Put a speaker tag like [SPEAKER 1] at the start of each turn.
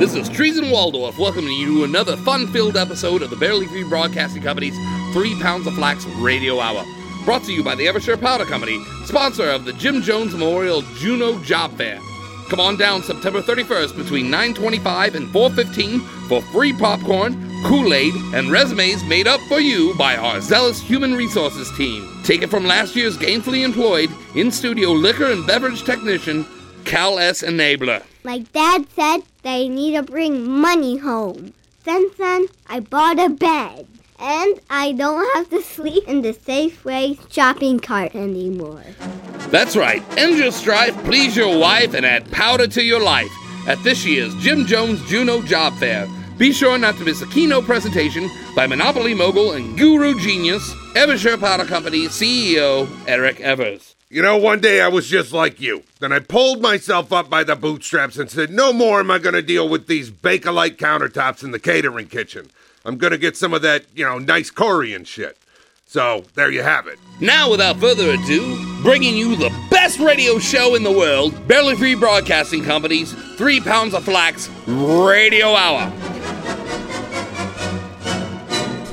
[SPEAKER 1] This is Treason Waldorf welcoming you to another fun filled episode of the Barely Free Broadcasting Company's Three Pounds of Flax Radio Hour. Brought to you by the Evershire Powder Company, sponsor of the Jim Jones Memorial Juno Job Fair. Come on down September 31st between 9:25 and 4:15 for free popcorn, Kool-Aid, and resumes made up for you by our zealous human resources team. Take it from last year's gainfully employed in-studio liquor and beverage technician, Cal S. Enabler.
[SPEAKER 2] Like Dad said, they need to bring money home. Since then, I bought a bed. And I don't have to sleep in the Safeway shopping cart anymore.
[SPEAKER 1] That's right. End your strife, please your wife, and add powder to your life at this year's Jim Jones Juno Job Fair. Be sure not to miss a keynote presentation by Monopoly mogul and guru genius, Evershire Powder Company CEO Eric Evers.
[SPEAKER 3] You know, one day I was just like you. Then I pulled myself up by the bootstraps and said, No more am I going to deal with these Bakelite countertops in the catering kitchen. I'm going to get some of that, you know, nice Corian shit. So, there you have it.
[SPEAKER 1] Now, without further ado, bringing you the best radio show in the world, Barely Free Broadcasting Company's Three Pounds of Flax Radio Hour.